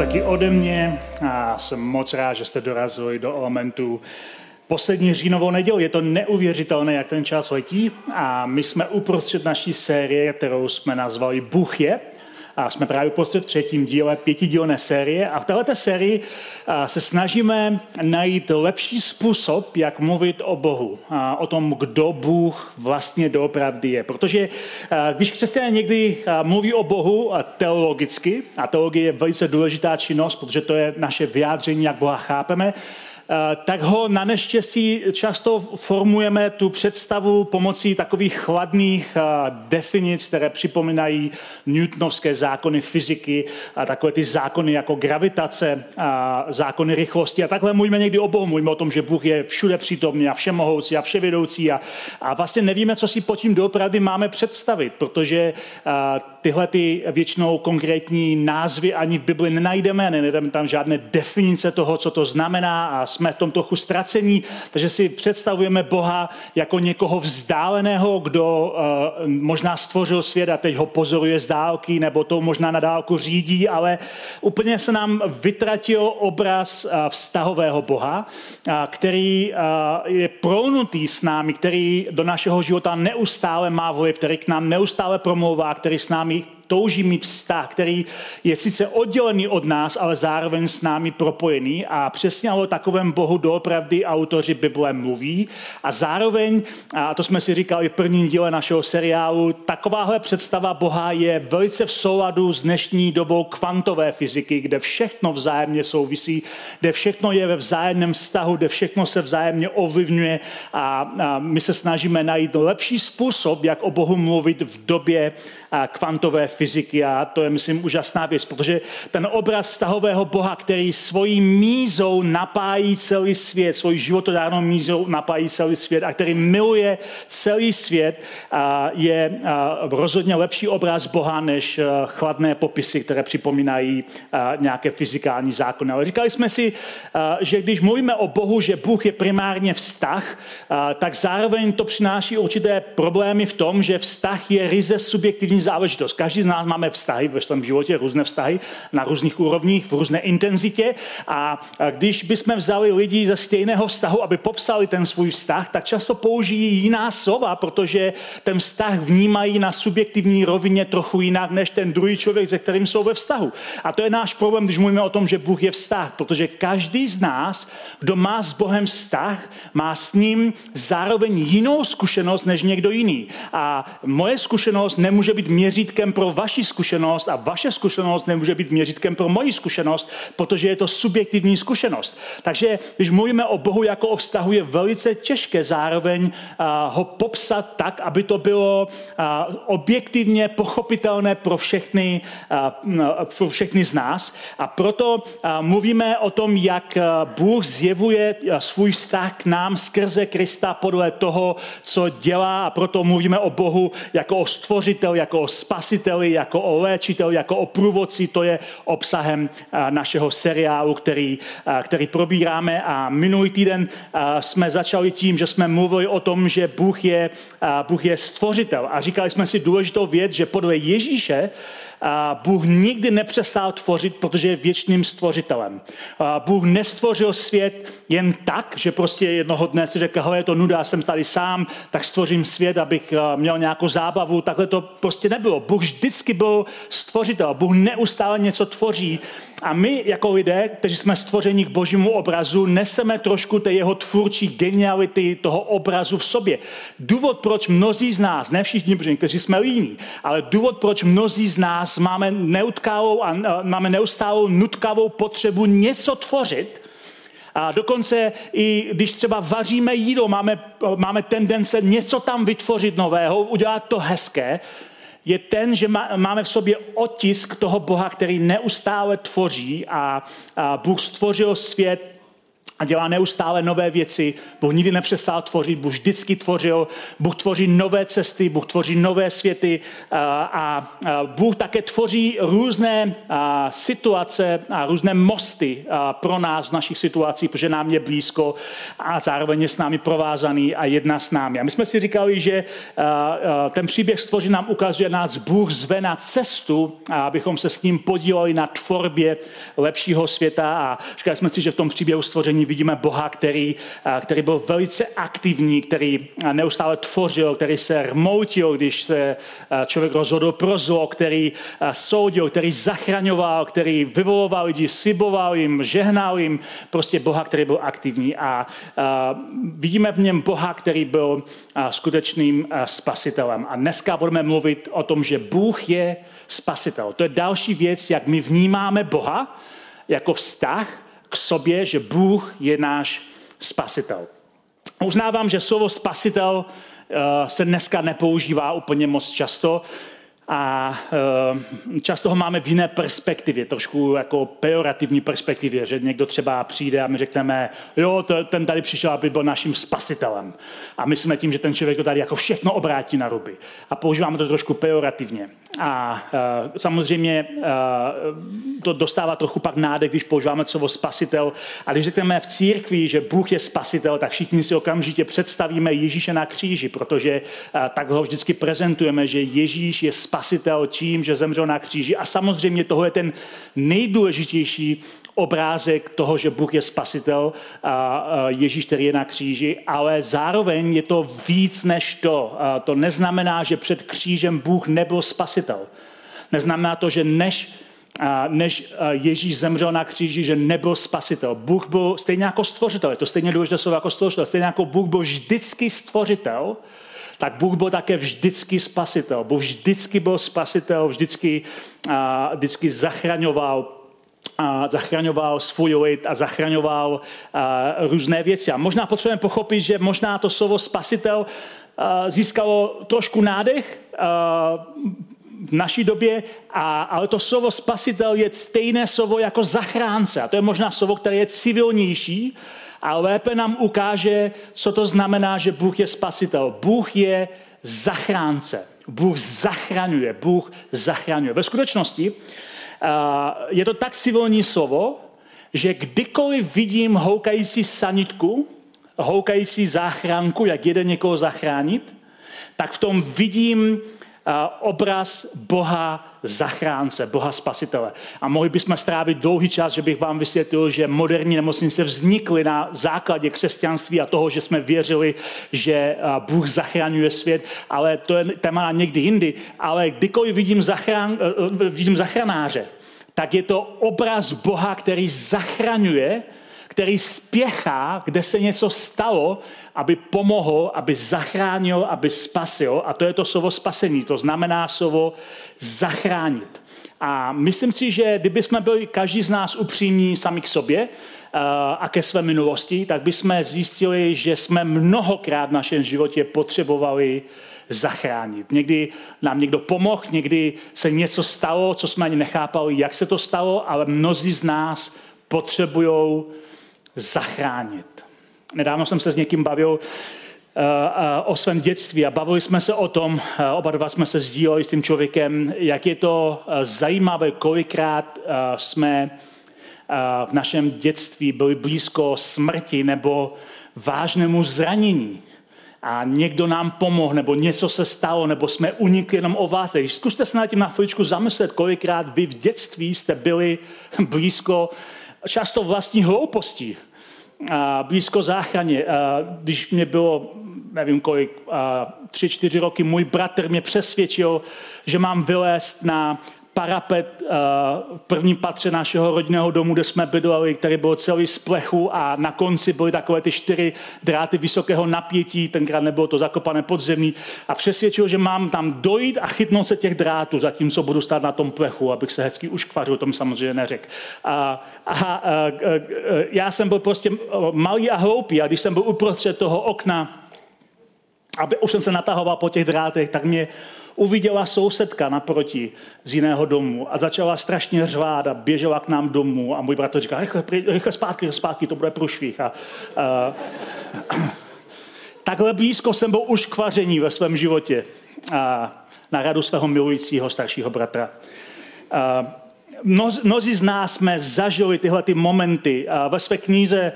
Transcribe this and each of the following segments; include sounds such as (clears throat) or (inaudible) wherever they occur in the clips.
Taky ode mě a jsem moc rád, že jste dorazili do elementu poslední říjnovou neděli. Je to neuvěřitelné, jak ten čas letí a my jsme uprostřed naší série, kterou jsme nazvali Bůh je. A jsme právě uprostřed třetím díle pětidílné série a v této sérii se snažíme najít lepší způsob, jak mluvit o Bohu, o tom, kdo Bůh vlastně doopravdy je. Protože když křesťané někdy mluví o Bohu teologicky, a teologie je velice důležitá činnost, protože to je naše vyjádření, jak Boha chápeme, tak ho na neštěstí často formujeme tu představu pomocí takových chladných eh, definic, které připomínají newtonovské zákony fyziky a takové ty zákony jako gravitace, a zákony rychlosti a takhle mluvíme někdy o Bohu, mluvíme o tom, že Bůh je všude přítomný a všemohoucí a vševědoucí a, a vlastně nevíme, co si pod tím doopravdy máme představit, protože a, eh, tyhle ty většinou konkrétní názvy ani v Bibli nenajdeme, nenajdeme tam žádné definice toho, co to znamená a jsme v tom trochu ztracení, takže si představujeme Boha jako někoho vzdáleného, kdo uh, možná stvořil svět a teď ho pozoruje z dálky, nebo to možná na dálku řídí, ale úplně se nám vytratil obraz uh, vztahového Boha, uh, který je prounutý s námi, který do našeho života neustále má vliv, který k nám neustále promlouvá, který s námi touží mít vztah, který je sice oddělený od nás, ale zároveň s námi propojený. A přesně o takovém Bohu doopravdy autoři Bible mluví. A zároveň, a to jsme si říkali v prvním díle našeho seriálu, takováhle představa Boha je velice v souladu s dnešní dobou kvantové fyziky, kde všechno vzájemně souvisí, kde všechno je ve vzájemném vztahu, kde všechno se vzájemně ovlivňuje. A, a my se snažíme najít lepší způsob, jak o Bohu mluvit v době kvantové fyziky a to je, myslím, úžasná věc, protože ten obraz stahového Boha, který svojí mízou napájí celý svět, svojí životodárnou mízou napájí celý svět a který miluje celý svět, je rozhodně lepší obraz Boha než chladné popisy, které připomínají nějaké fyzikální zákony. Ale říkali jsme si, že když mluvíme o Bohu, že Bůh je primárně vztah, tak zároveň to přináší určité problémy v tom, že vztah je ryze subjektivní záležitost. Každý z nás máme vztahy ve svém životě, různé vztahy na různých úrovních, v různé intenzitě a když bychom vzali lidi ze stejného vztahu, aby popsali ten svůj vztah, tak často použijí jiná slova, protože ten vztah vnímají na subjektivní rovině trochu jinak, než ten druhý člověk, se kterým jsou ve vztahu. A to je náš problém, když mluvíme o tom, že Bůh je vztah, protože každý z nás, kdo má s Bohem vztah, má s ním zároveň jinou zkušenost než někdo jiný. A moje zkušenost nemůže být měřítkem pro vaši zkušenost a vaše zkušenost nemůže být měřítkem pro moji zkušenost, protože je to subjektivní zkušenost. Takže když mluvíme o Bohu jako o vztahu, je velice těžké zároveň uh, ho popsat tak, aby to bylo uh, objektivně pochopitelné pro všechny, uh, pro všechny z nás. A proto uh, mluvíme o tom, jak Bůh zjevuje svůj vztah k nám skrze Krista podle toho, co dělá a proto mluvíme o Bohu jako o stvořitel, jako o spasiteli, jako o léčitel, jako o průvodci. To je obsahem našeho seriálu, který, který probíráme. A minulý týden jsme začali tím, že jsme mluvili o tom, že Bůh je, Bůh je stvořitel. A říkali jsme si důležitou věc, že podle Ježíše Bůh nikdy nepřestal tvořit, protože je věčným stvořitelem. Bůh nestvořil svět jen tak, že prostě jednoho dne si řekl, hele, je to nuda, jsem tady sám, tak stvořím svět, abych měl nějakou zábavu. Takhle to prostě nebylo. Bůh vždycky byl stvořitel. Bůh neustále něco tvoří. A my jako lidé, kteří jsme stvořeni k božímu obrazu, neseme trošku té jeho tvůrčí geniality toho obrazu v sobě. Důvod, proč mnozí z nás, ne všichni, protože kteří jsme líní, ale důvod, proč mnozí z nás máme neutkávou a máme neustálou nutkavou potřebu něco tvořit, a dokonce i když třeba vaříme jídlo, máme, máme tendence něco tam vytvořit nového, udělat to hezké, je ten, že máme v sobě otisk toho Boha, který neustále tvoří a, Bůh stvořil svět a dělá neustále nové věci. Bůh nikdy nepřestal tvořit, Bůh vždycky tvořil, Bůh tvoří nové cesty, Bůh tvoří nové světy a, Bůh také tvoří různé situace a různé mosty pro nás v našich situacích, protože nám je blízko a zároveň je s námi provázaný a jedna s námi. A my jsme si říkali, že ten příběh stvoří nám ukazuje, nás Bůh zve na cestu, a abychom se s ním podíleli na tvorbě lepšího světa a říkali jsme si, že v tom příběhu stvoření vidíme Boha, který, který byl velice aktivní, který neustále tvořil, který se rmoutil, když se člověk rozhodl pro zlo, který soudil, který zachraňoval, který vyvoloval lidi, sliboval jim, žehnal jim, prostě Boha, který byl aktivní. A, vidíme v něm Boha, který byl skutečným spasitelem. A dneska budeme mluvit o tom, že Bůh je spasitel. To je další věc, jak my vnímáme Boha jako vztah, k sobě, že Bůh je náš spasitel. Uznávám, že slovo spasitel eh, se dneska nepoužívá úplně moc často a e, často ho máme v jiné perspektivě, trošku jako pejorativní perspektivě, že někdo třeba přijde a my řekneme, jo, ten tady přišel, aby byl naším spasitelem. A myslíme tím, že ten člověk to tady jako všechno obrátí na ruby. A používáme to trošku pejorativně. A samozřejmě to dostává trochu pak nádech, když používáme slovo spasitel. A když řekneme v církvi, že Bůh je spasitel, tak všichni si okamžitě představíme Ježíše na kříži, protože e, tak ho vždycky prezentujeme, že Ježíš je spasitel tím, že zemřel na kříži. A samozřejmě toho je ten nejdůležitější obrázek toho, že Bůh je spasitel a Ježíš, který je na kříži, ale zároveň je to víc než to. To neznamená, že před křížem Bůh nebyl spasitel. Neznamená to, že než než Ježíš zemřel na kříži, že nebyl spasitel. Bůh byl stejně jako stvořitel, je to stejně důležité slovo jako stvořitel, stejně jako Bůh byl vždycky stvořitel, tak Bůh byl také vždycky spasitel. Bůh vždycky byl spasitel, vždycky, vždycky zachraňoval a zachraňoval svůj lid a zachraňoval a, různé věci. A možná potřebujeme pochopit, že možná to slovo spasitel a, získalo trošku nádech a, v naší době, a, ale to slovo spasitel je stejné slovo jako zachránce. A to je možná slovo, které je civilnější a lépe nám ukáže, co to znamená, že Bůh je spasitel. Bůh je zachránce. Bůh zachraňuje. Bůh zachraňuje. Ve skutečnosti je to tak civilní slovo, že kdykoliv vidím houkající sanitku, houkající záchranku, jak jede někoho zachránit, tak v tom vidím obraz Boha zachránce, Boha spasitele. A mohli bychom strávit dlouhý čas, že bych vám vysvětlil, že moderní nemocnice vznikly na základě křesťanství a toho, že jsme věřili, že Bůh zachraňuje svět, ale to je téma někdy jindy. Ale kdykoliv vidím, zachrán, e, e, vidím zachranáře, tak je to obraz Boha, který zachraňuje, který spěchá, kde se něco stalo, aby pomohl, aby zachránil, aby spasil. A to je to slovo spasení, to znamená slovo zachránit. A myslím si, že kdyby jsme byli každý z nás upřímní sami k sobě eh, a ke své minulosti, tak bychom zjistili, že jsme mnohokrát v našem životě potřebovali zachránit. Někdy nám někdo pomohl, někdy se něco stalo, co jsme ani nechápali, jak se to stalo, ale mnozí z nás potřebují zachránit. Nedávno jsem se s někým bavil eh, eh, o svém dětství a bavili jsme se o tom, eh, oba dva jsme se sdíleli s tím člověkem, jak je to zajímavé, kolikrát jsme v našem dětství byli blízko smrti nebo vážnému zranění a někdo nám pomohl, nebo něco se stalo, nebo jsme unikli jenom o vás. Zkuste se na tím na chviličku zamyslet, kolikrát vy v dětství jste byli (laughs) blízko často vlastní hloupostí, a blízko záchraně. A když mě bylo, nevím kolik, tři, čtyři roky, můj bratr mě přesvědčil, že mám vylézt na parapet eh, v prvním patře našeho rodinného domu, kde jsme bydleli, který byl celý z plechu a na konci byly takové ty čtyři dráty vysokého napětí, tenkrát nebylo to zakopané podzemí a přesvědčil, že mám tam dojít a chytnout se těch drátů, zatímco budu stát na tom plechu, abych se hezky uškvařil, to samozřejmě neřekl. A, a, a, a, já jsem byl prostě malý a hloupý a když jsem byl uprostřed toho okna, aby už jsem se natahoval po těch drátech, tak mě uviděla sousedka naproti z jiného domu a začala strašně řvát a běžela k nám domů a můj bratr říká, rychle, rychle zpátky, rychle zpátky, to bude průšvih. A, a, (clears throat) takhle blízko jsem byl už k vaření ve svém životě a, na radu svého milujícího staršího bratra. A, Mnoz, mnozí z nás jsme zažili tyhle ty momenty. Ve své knize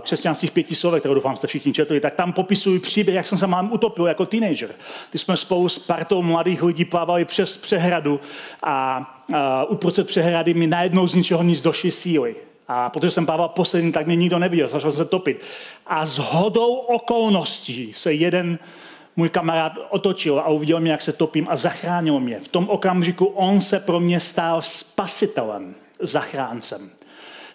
Křesťanství v pěti slovech, kterou doufám jste všichni četli, tak tam popisují příběh, jak jsem se mám utopil jako teenager. Když jsme spolu s partou mladých lidí plavali přes přehradu a, a uprostřed přehrady mi najednou z ničeho nic došly síly. A protože jsem plaval poslední, tak mě nikdo neviděl, začal se topit. A s hodou okolností se jeden můj kamarád otočil a uviděl mě, jak se topím a zachránil mě. V tom okamžiku on se pro mě stál spasitelem, zachráncem.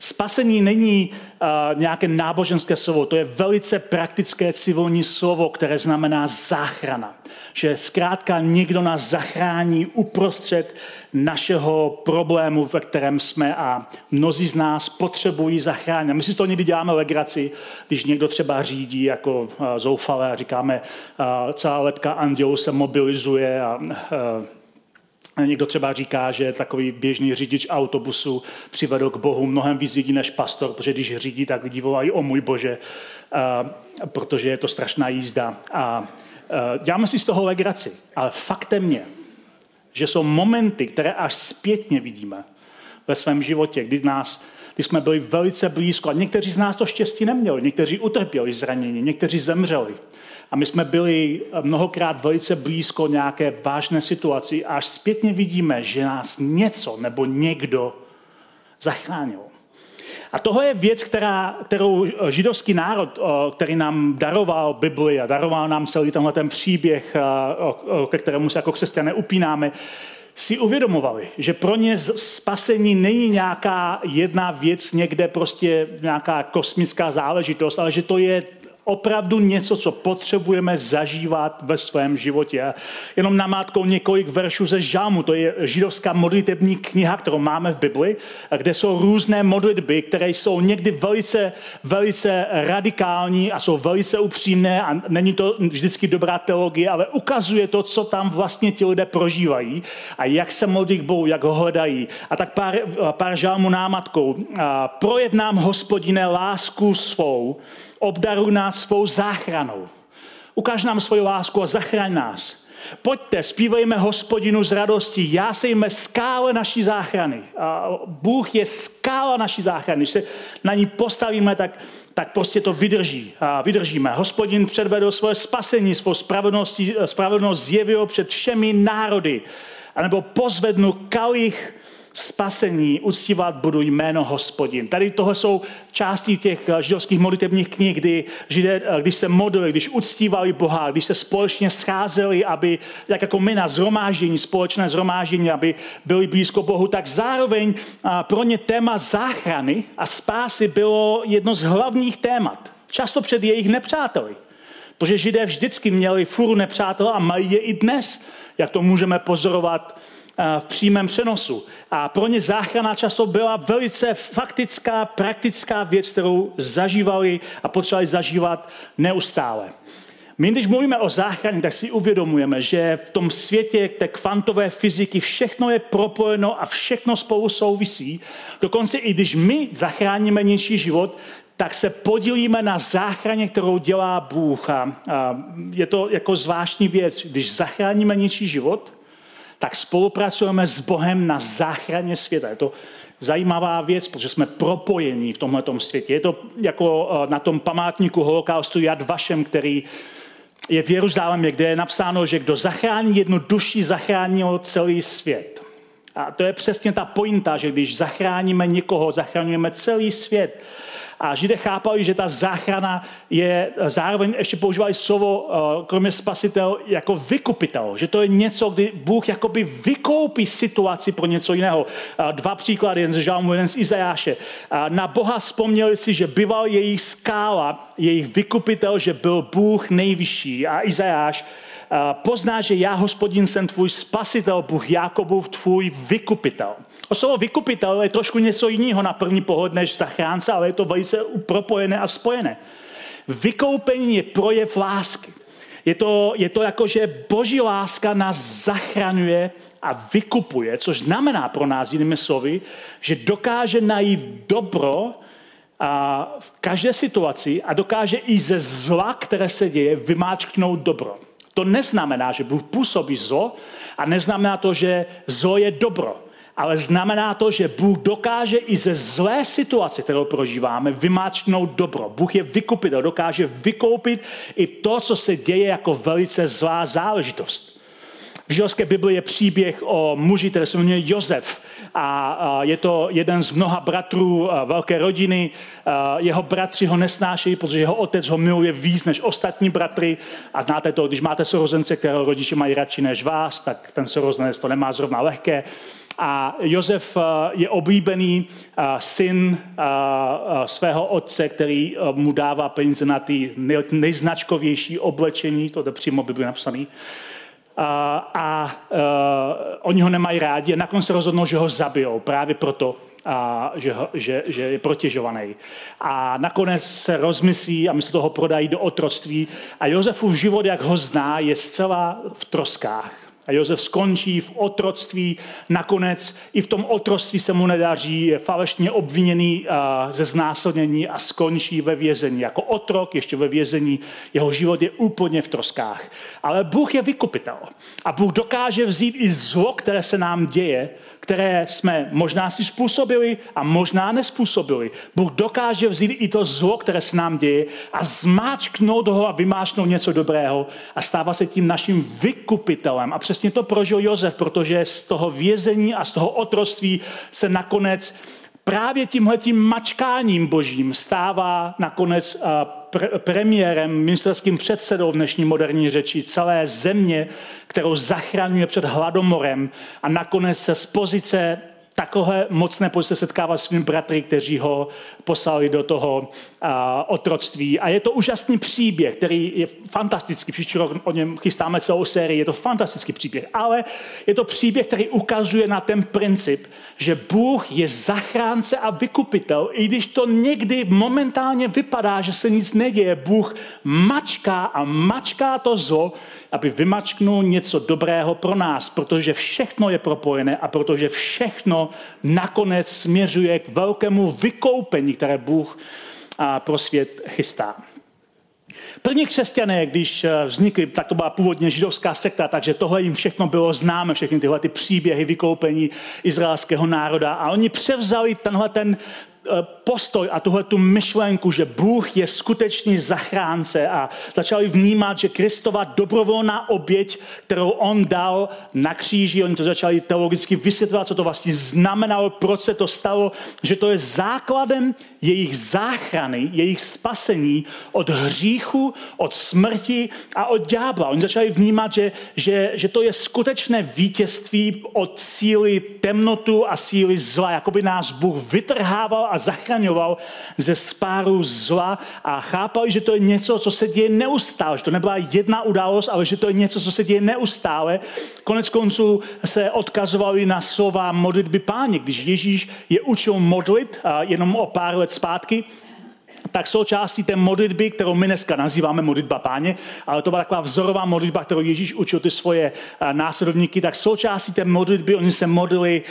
Spasení není uh, nějaké náboženské slovo, to je velice praktické civilní slovo, které znamená záchrana. Že zkrátka někdo nás zachrání uprostřed našeho problému, ve kterém jsme a mnozí z nás potřebují zachránit. My si to někdy děláme legraci, když někdo třeba řídí jako uh, zoufale a říkáme, uh, celá letka andělů se mobilizuje a uh, Někdo třeba říká, že takový běžný řidič autobusu přivedl k Bohu mnohem víc lidí než pastor, protože když řídí, tak lidi volají o můj Bože, protože je to strašná jízda. A děláme si z toho legraci, ale faktem je, že jsou momenty, které až zpětně vidíme ve svém životě, kdy nás kdy jsme byli velice blízko. A někteří z nás to štěstí neměli, někteří utrpěli zranění, někteří zemřeli. A my jsme byli mnohokrát velice blízko nějaké vážné situaci a až zpětně vidíme, že nás něco nebo někdo zachránil. A tohle je věc, která, kterou židovský národ, který nám daroval Bibli a daroval nám celý tenhle ten příběh, ke kterému se jako křesťané upínáme, si uvědomovali, že pro ně spasení není nějaká jedna věc, někde prostě nějaká kosmická záležitost, ale že to je opravdu něco, co potřebujeme zažívat ve svém životě. Jenom namátkou několik veršů ze Žámu, to je židovská modlitební kniha, kterou máme v Bibli, kde jsou různé modlitby, které jsou někdy velice, velice radikální a jsou velice upřímné a není to vždycky dobrá teologie, ale ukazuje to, co tam vlastně ti lidé prožívají a jak se modlí k Bohu, jak ho hledají. A tak pár, pár žálmů námatkou. Projev nám, hospodine, lásku svou, obdaruj nás svou záchranou. Ukáž nám svoji lásku a zachraň nás. Pojďte, zpívejme hospodinu z radostí, jásejme skále naší záchrany. A Bůh je skála naší záchrany. Když se na ní postavíme, tak, tak prostě to vydrží. A vydržíme. Hospodin předvedl svoje spasení, svou spravedlnost zjevil před všemi národy. A nebo pozvednu kalich spasení uctívat budu jméno hospodin. Tady tohle jsou části těch eh, židovských modlitebních knih, kdy židé, eh, když se modlili, když uctívali Boha, když se společně scházeli, aby, jak jako my na zhromáždění, společné zhromáždění, aby byli blízko Bohu, tak zároveň eh, pro ně téma záchrany a spásy bylo jedno z hlavních témat. Často před jejich nepřáteli. Protože židé vždycky měli furu nepřátel a mají je i dnes, jak to můžeme pozorovat v přímém přenosu. A pro ně záchrana často byla velice faktická, praktická věc, kterou zažívali a potřebovali zažívat neustále. My, když mluvíme o záchraně, tak si uvědomujeme, že v tom světě té kvantové fyziky všechno je propojeno a všechno spolu souvisí. Dokonce i když my zachráníme něčí život, tak se podílíme na záchraně, kterou dělá Bůh. A je to jako zvláštní věc. Když zachráníme něčí život, tak spolupracujeme s Bohem na záchraně světa. Je to zajímavá věc, protože jsme propojení v tomhle světě. Je to jako eh, na tom památníku holokaustu Jad Vašem, který je v Jeruzalémě, kde je napsáno, že kdo zachrání jednu duši, zachránil celý svět. A to je přesně ta pointa, že když zachráníme někoho, zachraňujeme celý svět. A Židé chápali, že ta záchrana je, zároveň ještě používali slovo, eh, kromě spasitel, jako vykupitel. Že to je něco, kdy Bůh jakoby vykoupí situaci pro něco jiného. Dva příklady, jeden z Žalmu, jeden z Izajáše. Na Boha vzpomněli si, že býval jejich skála, jejich vykupitel, že byl Bůh nejvyšší. A Izajáš pozná, že já, hospodin, jsem tvůj spasitel, Bůh Jakobův, tvůj vykupitel. O slovo vykupitel je trošku něco jiného na první pohled než zachránce, ale je to velice propojené a spojené. Vykoupení je projev lásky. Je to, je to jako, že boží láska nás zachraňuje a vykupuje, což znamená pro nás jinými slovy, že dokáže najít dobro a v každé situaci a dokáže i ze zla, které se děje, vymáčknout dobro. To neznamená, že Bůh působí zlo a neznamená to, že zlo je dobro. Ale znamená to, že Bůh dokáže i ze zlé situace, kterou prožíváme, vymáčknout dobro. Bůh je vykupitel, dokáže vykoupit i to, co se děje jako velice zlá záležitost. V židovské Bibli je příběh o muži, který se jmenuje Josef. A je to jeden z mnoha bratrů velké rodiny. Jeho bratři ho nesnášejí, protože jeho otec ho miluje víc než ostatní bratry. A znáte to, když máte sorozence, kterého rodiče mají radši než vás, tak ten sorozenec to nemá zrovna lehké. A Josef je oblíbený syn svého otce, který mu dává peníze na ty nejznačkovější oblečení, to je přímo Bibli napsaný a, a uh, oni ho nemají rádi a nakonec se rozhodnou, že ho zabijou právě proto, a že, že, že je protěžovaný. A nakonec se rozmyslí a místo toho prodají do otroctví. A Josefův život, jak ho zná, je zcela v troskách. A Josef skončí v otroctví, nakonec i v tom otroctví se mu nedaří, je falešně obviněný ze znásilnění a skončí ve vězení. Jako otrok, ještě ve vězení, jeho život je úplně v troskách. Ale Bůh je vykupitel. A Bůh dokáže vzít i zlo, které se nám děje, které jsme možná si způsobili a možná nespůsobili. Bůh dokáže vzít i to zlo, které se nám děje a zmáčknout ho a vymáčknout něco dobrého a stává se tím naším vykupitelem. A přesně to prožil Josef, protože z toho vězení a z toho otroství se nakonec právě tímhletím mačkáním božím stává nakonec pre- premiérem, ministerským předsedou v dnešní moderní řeči celé země, kterou zachraňuje před hladomorem a nakonec se z pozice takové mocné pozice setkává s svými bratry, kteří ho poslali do toho uh, otroctví. A je to úžasný příběh, který je fantastický. Příští rok o něm chystáme celou sérii. Je to fantastický příběh. Ale je to příběh, který ukazuje na ten princip, že Bůh je zachránce a vykupitel. I když to někdy momentálně vypadá, že se nic neděje, Bůh mačká a mačká to zlo, aby vymačknul něco dobrého pro nás, protože všechno je propojené a protože všechno nakonec směřuje k velkému vykoupení, které Bůh pro svět chystá. První křesťané, když eh, vznikli, tak to byla původně židovská sekta, takže tohle jim všechno bylo známe, všechny tyhle ty příběhy vykoupení izraelského národa. A oni převzali tenhle ten, Eh, postoj a tuhle tu myšlenku, že Bůh je skutečný zachránce a začali vnímat, že Kristova dobrovolná oběť, kterou on dal na kříži, oni to začali teologicky vysvětlovat, co to vlastně znamenalo, proč se to stalo, že to je základem jejich záchrany, jejich spasení od hříchu, od smrti a od ďábla. Oni začali vnímat, že, že, že to je skutečné vítězství od síly temnotu a síly zla, jako by nás Bůh vytrhával a zachraňoval ze spáru zla a chápali, že to je něco, co se děje neustále, že to nebyla jedna událost, ale že to je něco, co se děje neustále. Konec konců se odkazovali na slova modlitby páně, když Ježíš je učil modlit jenom o pár let zpátky, tak součástí té modlitby, kterou my dneska nazýváme modlitba páně, ale to byla taková vzorová modlitba, kterou Ježíš učil ty svoje následovníky, tak součástí té modlitby oni se modlili,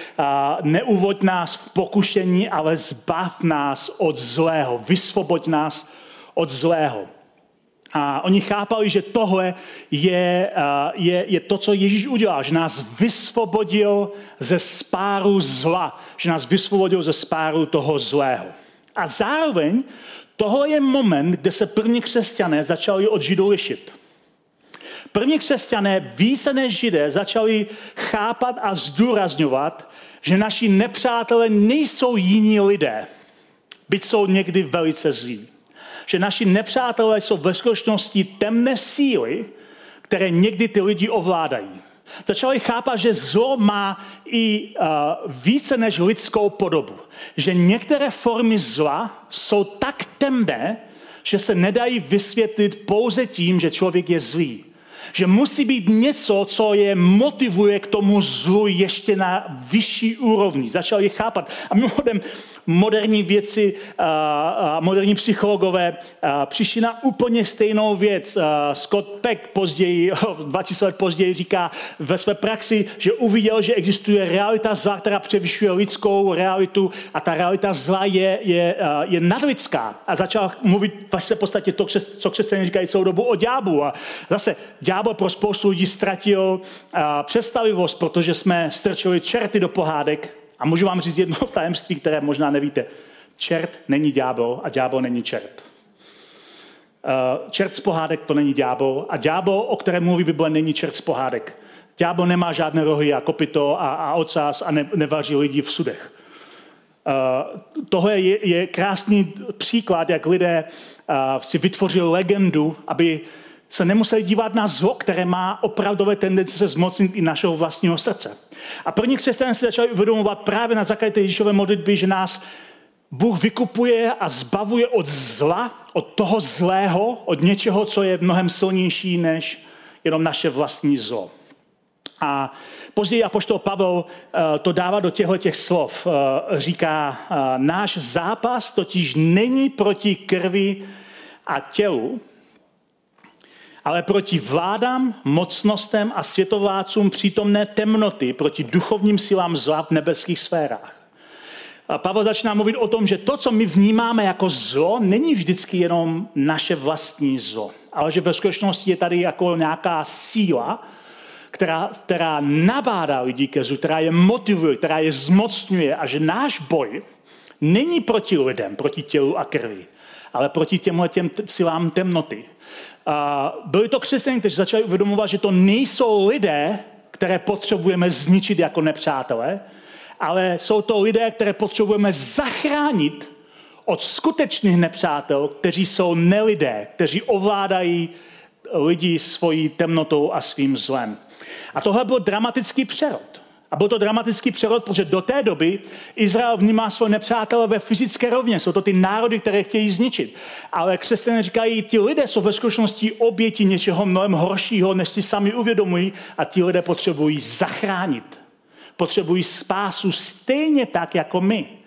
neuvoď nás v pokušení, ale zbav nás od zlého, vysvoboď nás od zlého. A oni chápali, že tohle je, je, je to, co Ježíš udělal, že nás vysvobodil ze spáru zla, že nás vysvobodil ze spáru toho zlého. A zároveň Tohle je moment, kde se první křesťané začali od židů lišit. První křesťané více než židé začali chápat a zdůrazňovat, že naši nepřátelé nejsou jiní lidé, byť jsou někdy velice zlí. Že naši nepřátelé jsou ve skutečnosti temné síly, které někdy ty lidi ovládají. Začali chápat, že zlo má i uh, více než lidskou podobu. Že některé formy zla jsou tak temné, že se nedají vysvětlit pouze tím, že člověk je zlý. Že musí být něco, co je motivuje k tomu zlu ještě na vyšší úrovni. Začal je chápat. A mimochodem, moderní věci, moderní psychologové přišli na úplně stejnou věc. Scott Peck později, (laughs) 20 let později říká ve své praxi, že uviděl, že existuje realita zla, která převyšuje lidskou realitu a ta realita zla je, je, je nadlidská. A začal mluvit v podstatě to, co křesťané říkají celou dobu o ďáblu. A zase ďábel pro spoustu lidí ztratil představivost, protože jsme strčili čerty do pohádek a můžu vám říct jedno (laughs) tajemství, které možná nevíte. Čert není ďábel a ďábel není čert. Uh, čert z pohádek to není ďábel a ďábel, o kterém mluví Bible, není čert z pohádek. Ďábel nemá žádné rohy a kopito a, a ocás a ne, nevaří lidi v sudech. Uh, tohle je, je krásný příklad, jak lidé uh, si vytvořili legendu, aby se nemuseli dívat na zlo, které má opravdové tendence se zmocnit i našeho vlastního srdce. A první křesťané se začali uvědomovat právě na základě Ježíšové modlitby, že nás Bůh vykupuje a zbavuje od zla, od toho zlého, od něčeho, co je mnohem silnější než jenom naše vlastní zlo. A později apoštol Pavel eh, to dává do těchto těch slov. Eh, říká, eh, náš zápas totiž není proti krvi a tělu, ale proti vládám, mocnostem a světovlácům přítomné temnoty, proti duchovním silám zla v nebeských sférách. A Pavel začíná mluvit o tom, že to, co my vnímáme jako zlo, není vždycky jenom naše vlastní zlo, ale že ve skutečnosti je tady jako nějaká síla, která, která nabádá lidi ke zlu, která je motivuje, která je zmocňuje a že náš boj není proti lidem, proti tělu a krvi, ale proti těmhle těm silám temnoty. A byli to křesťané, kteří začali uvědomovat, že to nejsou lidé, které potřebujeme zničit jako nepřátelé, ale jsou to lidé, které potřebujeme zachránit od skutečných nepřátel, kteří jsou nelidé, kteří ovládají lidi svojí temnotou a svým zlem. A tohle byl dramatický přerod. A byl to dramatický přerod, protože do té doby Izrael vnímá své nepřátele ve fyzické rovně. Jsou to ty národy, které chtějí zničit. Ale křesťané říkají, ti lidé jsou ve skutečnosti oběti něčeho mnohem horšího, než si sami uvědomují a ti lidé potřebují zachránit. Potřebují spásu stejně tak, jako my.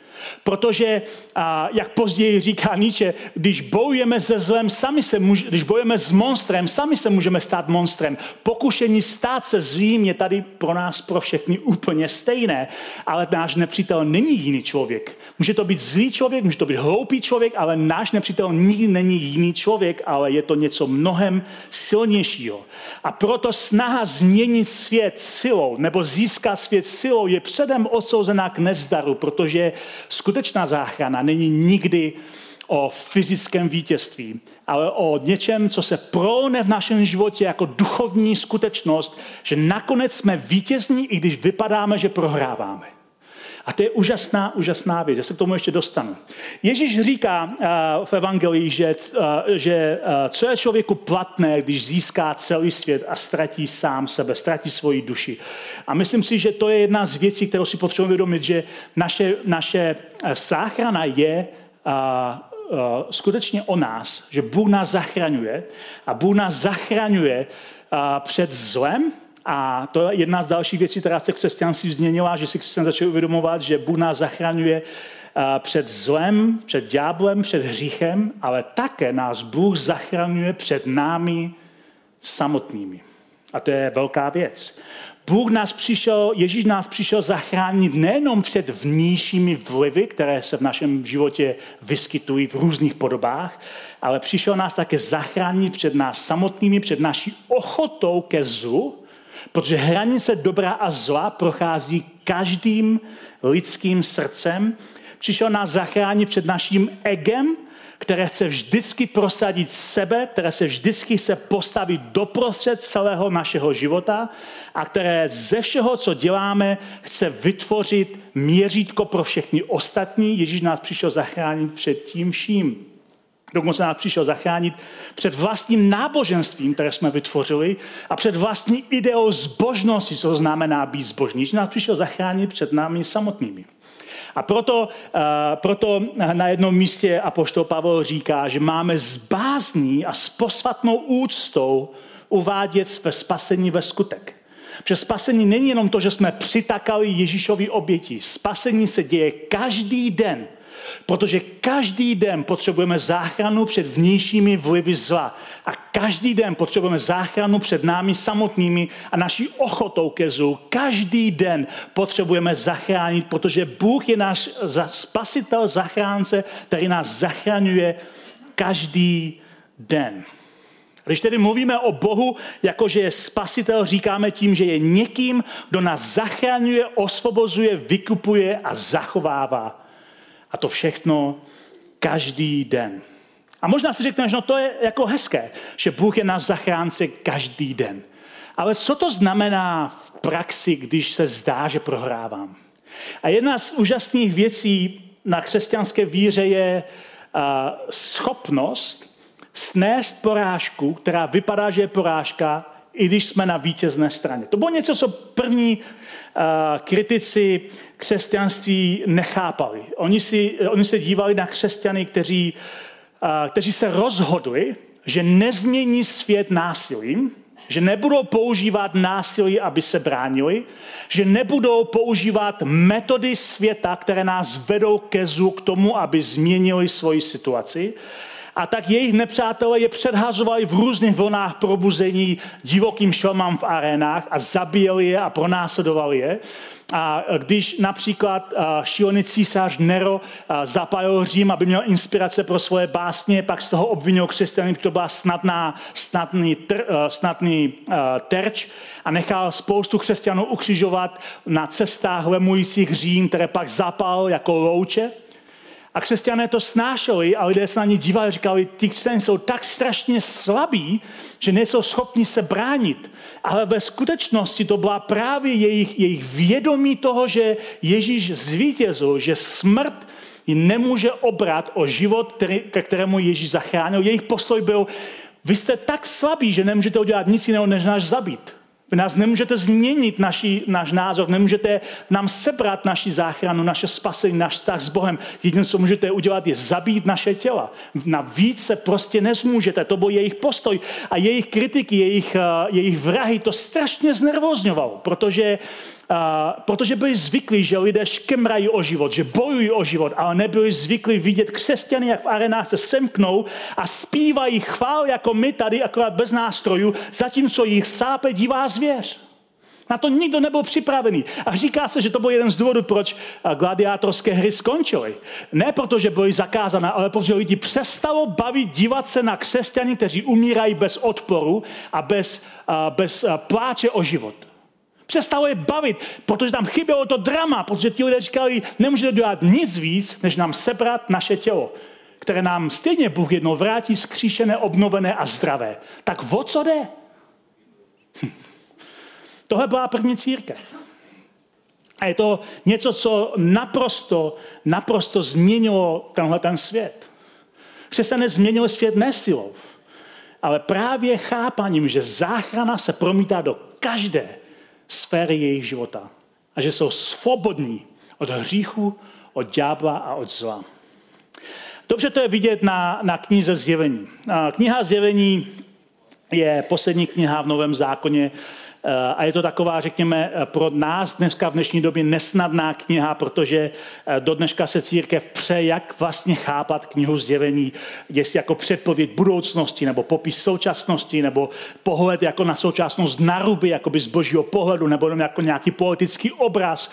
Protože, a, jak později říká Nietzsche, když bojujeme se zlem, sami se může, když bojujeme s monstrem, sami se můžeme stát monstrem. Pokušení stát se zlým je tady pro nás, pro všechny úplně stejné, ale náš nepřítel není jiný člověk. Může to být zlý člověk, může to být hloupý člověk, ale náš nepřítel nikdy není jiný člověk, ale je to něco mnohem silnějšího. A proto snaha změnit svět silou nebo získat svět silou je předem odsouzená k nezdaru, protože skutečná záchrana není nikdy o fyzickém vítězství, ale o něčem, co se prolne v našem životě jako duchovní skutečnost, že nakonec jsme vítězní, i když vypadáme, že prohráváme. A to je úžasná, úžasná věc. Já se k tomu ještě dostanu. Ježíš říká uh, v Evangelii, že, uh, že uh, co je člověku platné, když získá celý svět a ztratí sám sebe, ztratí svoji duši. A myslím si, že to je jedna z věcí, kterou si potřebujeme vědomit, že naše, naše záchrana je skutečně o nás, že Bůh nás zachraňuje a Bůh nás zachraňuje před zlem, a to je jedna z dalších věcí, která se křesťanství změnila, že si křesťan začal uvědomovat, že Bůh nás zachraňuje před zlem, před ďáblem, před hříchem, ale také nás Bůh zachraňuje před námi samotnými. A to je velká věc. Bůh nás přišel, Ježíš nás přišel zachránit nejenom před vnějšími vlivy, které se v našem životě vyskytují v různých podobách, ale přišel nás také zachránit před nás samotnými, před naší ochotou ke zlu, Protože hranice dobra a zla prochází každým lidským srdcem. Přišel nás zachránit před naším egem, které chce vždycky prosadit sebe, které se vždycky chce postavit doprostřed celého našeho života a které ze všeho, co děláme, chce vytvořit měřítko pro všechny ostatní. Ježíš nás přišel zachránit před tím vším. Dokonce nás přišel zachránit před vlastním náboženstvím, které jsme vytvořili, a před vlastní ideou zbožnosti, co znamená být zbožný. Že nás přišel zachránit před námi samotnými. A proto, uh, proto na jednom místě Apoštol Pavel říká, že máme s bázní a s posvatnou úctou uvádět své spasení ve skutek. Protože spasení není jenom to, že jsme přitakali Ježíšovi oběti. Spasení se děje každý den. Protože každý den potřebujeme záchranu před vnějšími vlivy zla. A každý den potřebujeme záchranu před námi samotnými a naší ochotou ke zlu. Každý den potřebujeme zachránit, protože Bůh je náš spasitel, zachránce, který nás zachraňuje každý den. Když tedy mluvíme o Bohu, jakože je spasitel, říkáme tím, že je někým, kdo nás zachraňuje, osvobozuje, vykupuje a zachovává. A to všechno každý den. A možná si řekneš, no to je jako hezké, že Bůh je náš zachránce každý den. Ale co to znamená v praxi, když se zdá, že prohrávám? A jedna z úžasných věcí na křesťanské víře je schopnost snést porážku, která vypadá, že je porážka, i když jsme na vítězné straně. To bylo něco, co první kritici křesťanství nechápali. Oni, si, oni se dívali na křesťany, kteří, uh, kteří se rozhodli, že nezmění svět násilím, že nebudou používat násilí, aby se bránili, že nebudou používat metody světa, které nás vedou ke zlu k tomu, aby změnili svoji situaci, a tak jejich nepřátelé je předhazovali v různých vlnách probuzení divokým šelmám v arénách a zabíjeli je a pronásledovali je. A když například šílený císař Nero zapálil Řím, aby měl inspirace pro svoje básně, pak z toho obvinil křesťany, to byla snadná, snadný, tr, snadný terč a nechal spoustu křesťanů ukřižovat na cestách lemujících Řím, které pak zapal jako louče. A křesťané to snášeli a lidé se na ně dívali a říkali, ty křesťané jsou tak strašně slabí, že nejsou schopni se bránit. Ale ve skutečnosti to byla právě jejich, jejich vědomí toho, že Ježíš zvítězil, že smrt ji nemůže obrat o život, který, ke kterému Ježíš zachránil. Jejich postoj byl, vy jste tak slabí, že nemůžete udělat nic jiného, než nás zabít. Vy nás nemůžete změnit naši, náš názor, nemůžete nám sebrat naši záchranu, naše spasení, náš vztah s Bohem. Jediné, co můžete udělat, je zabít naše těla. Na víc se prostě nezmůžete. To byl jejich postoj. A jejich kritiky, jejich, uh, jejich vrahy to strašně znervozňovalo, protože protože byli zvyklí, že lidé škemrají o život, že bojují o život, ale nebyli zvyklí vidět křesťany, jak v arenách se semknou a zpívají chvál jako my tady, akorát bez nástrojů, zatímco jich sápe divá zvěř. Na to nikdo nebyl připravený. A říká se, že to byl jeden z důvodů, proč gladiátorské hry skončily. Ne proto, že byly zakázané, ale protože lidi přestalo bavit dívat se na křesťany, kteří umírají bez odporu a bez, bez pláče o život. Přestalo je bavit, protože tam chybělo to drama, protože ti lidé říkali, nemůžete dělat nic víc, než nám sebrat naše tělo, které nám stejně Bůh jednou vrátí skříšené, obnovené a zdravé. Tak o co jde? Hm. Tohle byla první církev. A je to něco, co naprosto, naprosto změnilo tenhle ten svět. Křesťané změnili svět nesilou, ale právě chápaním, že záchrana se promítá do každé sféry jejich života. A že jsou svobodní od hříchu, od ďábla a od zla. Dobře to je vidět na, na knize Zjevení. Kniha Zjevení je poslední kniha v Novém zákoně, a je to taková, řekněme, eh, pro nás dneska v dnešní době nesnadná kniha, protože eh, do dneška se církev pře, jak vlastně chápat knihu zjevení, jestli jako předpověď budoucnosti, nebo popis současnosti, nebo pohled jako na současnost naruby, jako by z božího pohledu, nebo jako nějaký politický obraz.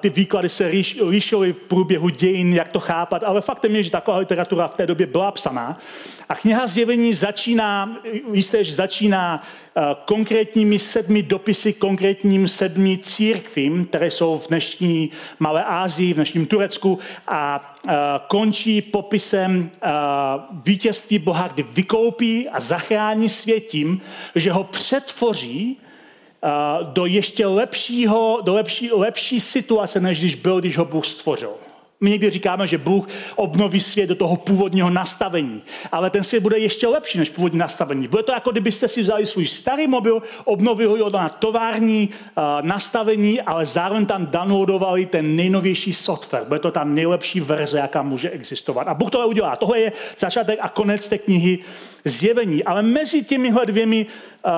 Ty výklady se lišily v průběhu dějin, jak to chápat, ale faktem je, že taková literatura v té době byla psaná. A kniha zjevení začíná, jistě, že začíná konkrétními sedmi dopisy konkrétním sedmi církvím, které jsou v dnešní Malé Ázii, v dnešním Turecku a končí popisem vítězství Boha, kdy vykoupí a zachrání svět tím, že ho přetvoří do ještě lepšího, do lepší, lepší situace, než když byl, když ho Bůh stvořil. My někdy říkáme, že Bůh obnoví svět do toho původního nastavení, ale ten svět bude ještě lepší než původní nastavení. Bude to jako kdybyste si vzali svůj starý mobil, obnovili ho na tovární uh, nastavení, ale zároveň tam downloadovali ten nejnovější software. Bude to ta nejlepší verze, jaká může existovat. A Bůh to udělá. Tohle je začátek a konec té knihy zjevení. Ale mezi těmihle dvěmi uh,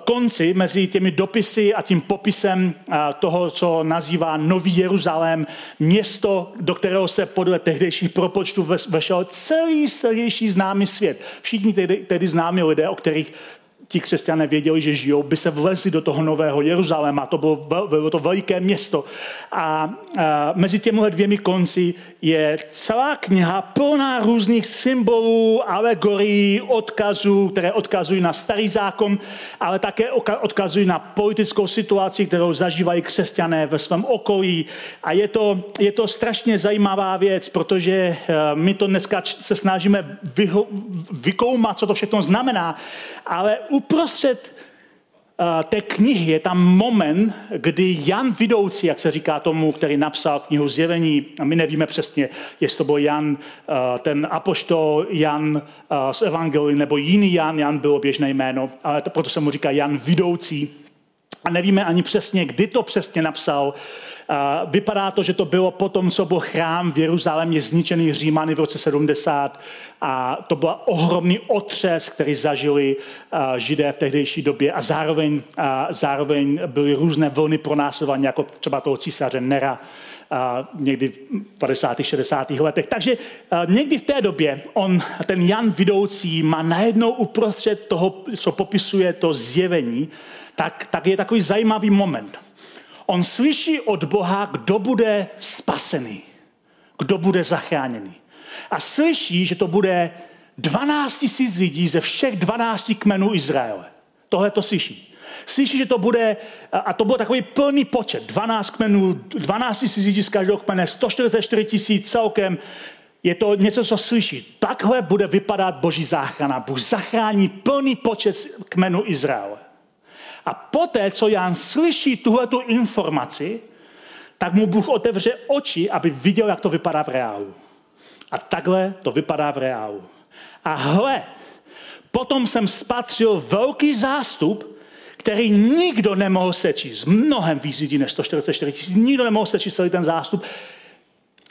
konci, mezi těmi dopisy a tím popisem uh, toho, co nazývá Nový Jeruzalém, město, do kterého se podle tehdejších propočtů vešel celý starější známý svět. Všichni tedy, tedy známí lidé, o kterých ti křesťané věděli, že žijou, by se vlezli do toho nového Jeruzaléma. To bylo, bylo to veliké město. A, a mezi těmi dvěmi konci je celá kniha plná různých symbolů, alegorií, odkazů, které odkazují na starý zákon, ale také odkazují na politickou situaci, kterou zažívají křesťané ve svém okolí. A je to, je to strašně zajímavá věc, protože eh, my to dneska se snažíme vyho, vykoumat, co to všechno znamená, ale uprostřed uh, té knihy je tam moment, kdy Jan Vidoucí, jak se říká tomu, který napsal knihu Zjevení, a my nevíme přesně, jestli to byl Jan, uh, ten apoštol Jan uh, z Evangelii, nebo jiný Jan, Jan bylo běžné jméno, ale to, proto se mu říká Jan Vidoucí. A nevíme ani přesně, kdy to přesně napsal, Vypadá to, že to bylo potom, co byl chrám v Jeruzalémě zničený Římany v roce 70 a to byl ohromný otřes, který zažili židé v tehdejší době a zároveň, a zároveň byly různé vlny pronásledování, jako třeba toho císaře Nera, a někdy v 50. 60. letech. Takže někdy v té době on, ten Jan Vidoucí, má najednou uprostřed toho, co popisuje to zjevení, tak, tak je takový zajímavý moment. On slyší od Boha, kdo bude spasený, kdo bude zachráněný. A slyší, že to bude 12 tisíc lidí ze všech 12 kmenů Izraele. Tohle to slyší. Slyší, že to bude, a to byl takový plný počet, 12 kmenů, 12 tisíc lidí z každého kmene, 144 tisíc celkem, je to něco, co slyší. Takhle bude vypadat boží záchrana. Bůh zachrání plný počet kmenů Izraele. A poté, co Jan slyší tuhle tu informaci, tak mu Bůh otevře oči, aby viděl, jak to vypadá v reálu. A takhle to vypadá v reálu. A hle, potom jsem spatřil velký zástup, který nikdo nemohl sečíst. Mnohem víc lidí než 144 tisíc. Nikdo nemohl sečíst celý ten zástup.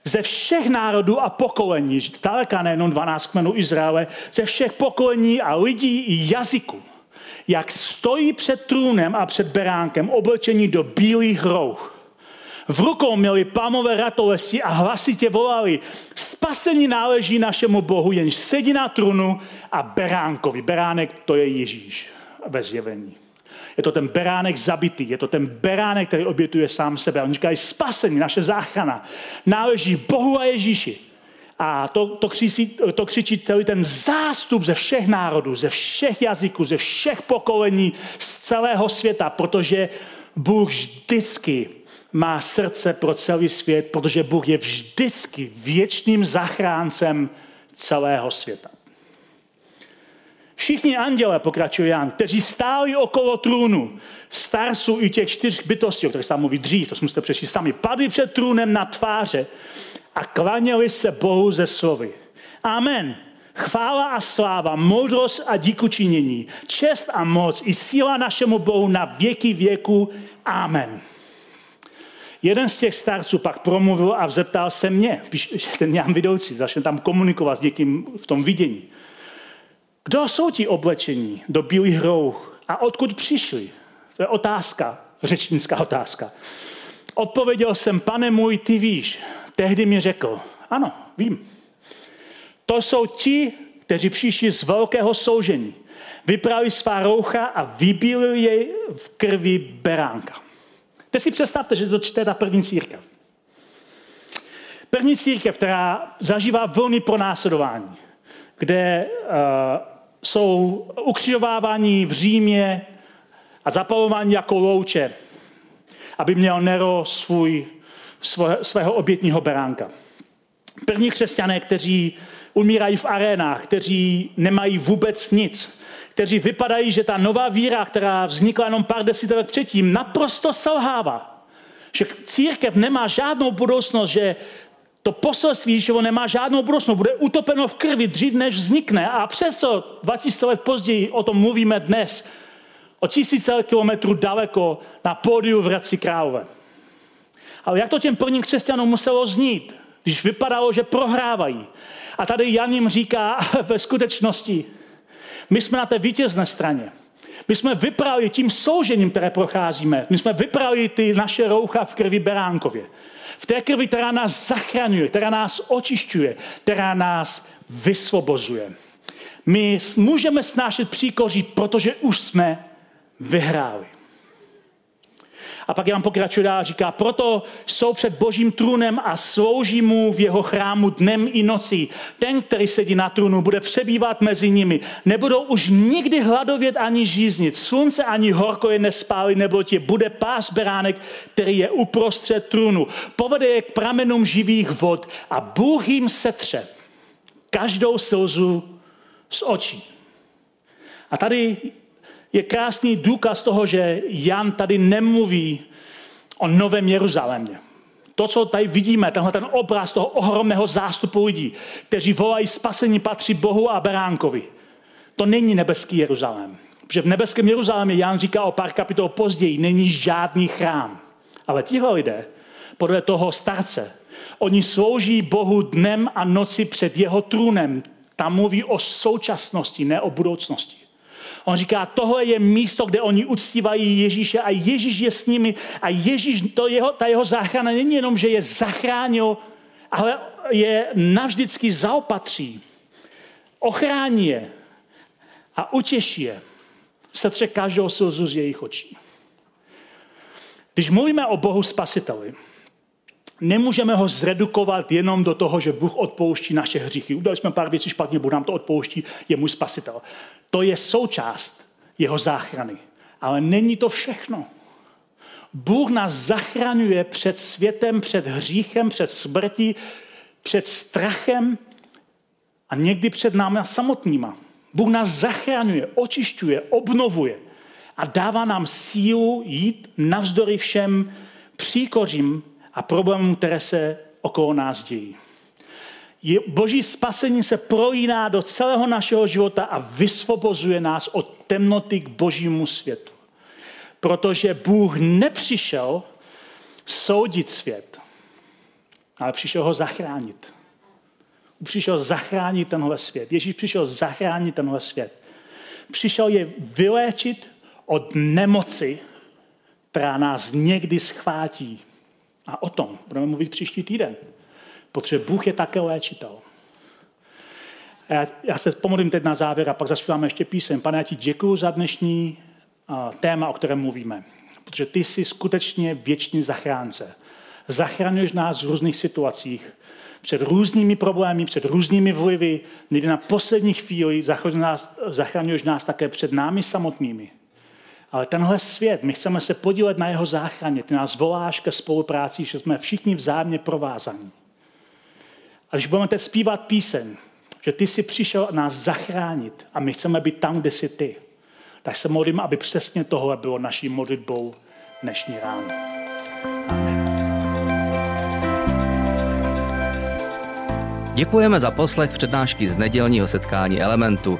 Ze všech národů a pokolení, daleka nejenom 12 kmenů Izraele, ze všech pokolení a lidí i jazyků jak stojí před trůnem a před beránkem oblečení do bílých rouch. V rukou měli palmové ratolesti a hlasitě volali, spasení náleží našemu Bohu, jenž sedí na trůnu a beránkovi. Beránek to je Ježíš bez zjevení. Je to ten beránek zabitý, je to ten beránek, který obětuje sám sebe. On říká, spasení, naše záchrana náleží Bohu a Ježíši. A to, to, křičí, to křičí celý ten zástup ze všech národů, ze všech jazyků, ze všech pokolení, z celého světa, protože Bůh vždycky má srdce pro celý svět, protože Bůh je vždycky věčným zachráncem celého světa. Všichni anděle, pokračuje Jan, kteří stáli okolo trůnu, starců i těch čtyř bytostí, o kterých se mluví dřív, to musíte přečíst sami, padli před trůnem na tváře a klaněli se Bohu ze slovy. Amen. Chvála a sláva, moudrost a díkučinění, čest a moc i síla našemu Bohu na věky věku. Amen. Jeden z těch starců pak promluvil a zeptal se mě, ten Jan Vidoucí, začal tam komunikovat s někým v tom vidění. Kdo jsou ti oblečení do bílých rouch a odkud přišli? To je otázka, řečnická otázka. Odpověděl jsem, pane můj, ty víš. Tehdy mi řekl, ano, vím. To jsou ti, kteří přišli z velkého soužení. Vyprali svá roucha a vybílili jej v krvi beránka. Teď si představte, že to čte ta první církev. První církev, která zažívá vlny pronásledování, kde uh, jsou ukřižovávání v Římě a zapalování jako louče, aby měl Nero svůj svého obětního beránka. První křesťané, kteří umírají v arénách, kteří nemají vůbec nic, kteří vypadají, že ta nová víra, která vznikla jenom pár desítek let předtím, naprosto selhává. Že církev nemá žádnou budoucnost, že to poselství Ježíšovo nemá žádnou budoucnost, bude utopeno v krvi dřív, než vznikne. A přesto 2000 let později o tom mluvíme dnes, o tisíce kilometrů daleko na pódiu v Hradci Králové. Ale jak to těm prvním křesťanům muselo znít, když vypadalo, že prohrávají. A tady Jan jim říká (laughs) ve skutečnosti, My jsme na té vítězné straně. My jsme vyprali tím soužením, které procházíme. My jsme vyprali ty naše roucha v krvi Beránkově. V té krvi, která nás zachraňuje, která nás očišťuje, která nás vysvobozuje. My můžeme snášet příkoří, protože už jsme vyhráli. A pak Jan pokračuje dál, říká, proto jsou před božím trůnem a slouží mu v jeho chrámu dnem i nocí. Ten, který sedí na trůnu, bude přebývat mezi nimi. Nebudou už nikdy hladovět ani žíznit. Slunce ani horko je nespálí, nebo tě bude pás beránek, který je uprostřed trůnu. Povede je k pramenům živých vod a Bůh jim setře každou slzu z očí. A tady je krásný důkaz toho, že Jan tady nemluví o Novém Jeruzalémě. To, co tady vidíme, tenhle ten obraz toho ohromného zástupu lidí, kteří volají spasení patří Bohu a Beránkovi. To není nebeský Jeruzalém. Protože v nebeském Jeruzalémě Jan říká o pár kapitol později, není žádný chrám. Ale tihle lidé, podle toho starce, oni slouží Bohu dnem a noci před jeho trůnem. Tam mluví o současnosti, ne o budoucnosti. On říká, tohle je místo, kde oni uctívají Ježíše a Ježíš je s nimi a Ježíš, to jeho, ta jeho záchrana není jenom, že je zachránil, ale je navždycky zaopatří. Ochrání je a utěší je. Setře každou slzu z jejich očí. Když mluvíme o Bohu Spasiteli, nemůžeme ho zredukovat jenom do toho, že Bůh odpouští naše hříchy. Udali jsme pár věcí špatně, Bůh nám to odpouští, je můj spasitel. To je součást jeho záchrany. Ale není to všechno. Bůh nás zachraňuje před světem, před hříchem, před smrtí, před strachem a někdy před námi samotnýma. Bůh nás zachraňuje, očišťuje, obnovuje a dává nám sílu jít navzdory všem příkořím a problémům, které se okolo nás dějí. Boží spasení se projíná do celého našeho života a vysvobozuje nás od temnoty k božímu světu. Protože Bůh nepřišel soudit svět, ale přišel ho zachránit. Přišel zachránit tenhle svět. Ježíš přišel zachránit tenhle svět. Přišel je vyléčit od nemoci, která nás někdy schvátí. A o tom budeme mluvit příští týden. Protože Bůh je také léčitel. Já, já se pomodlím teď na závěr a pak zaspíváme ještě písem. Pane, já ti děkuji za dnešní uh, téma, o kterém mluvíme. Protože ty jsi skutečně věčný zachránce. Zachraňuješ nás v různých situacích, před různými problémy, před různými vlivy, někdy na poslední chvíli nás, zachraňuješ nás také před námi samotnými. Ale tenhle svět, my chceme se podílet na jeho záchraně. Ty nás voláš ke spolupráci, že jsme všichni vzájemně provázaní. A když budeme teď zpívat píseň, že ty jsi přišel nás zachránit a my chceme být tam, kde jsi ty, tak se modlím, aby přesně tohle bylo naší modlitbou dnešní ráno. Děkujeme za poslech přednášky z nedělního setkání Elementu.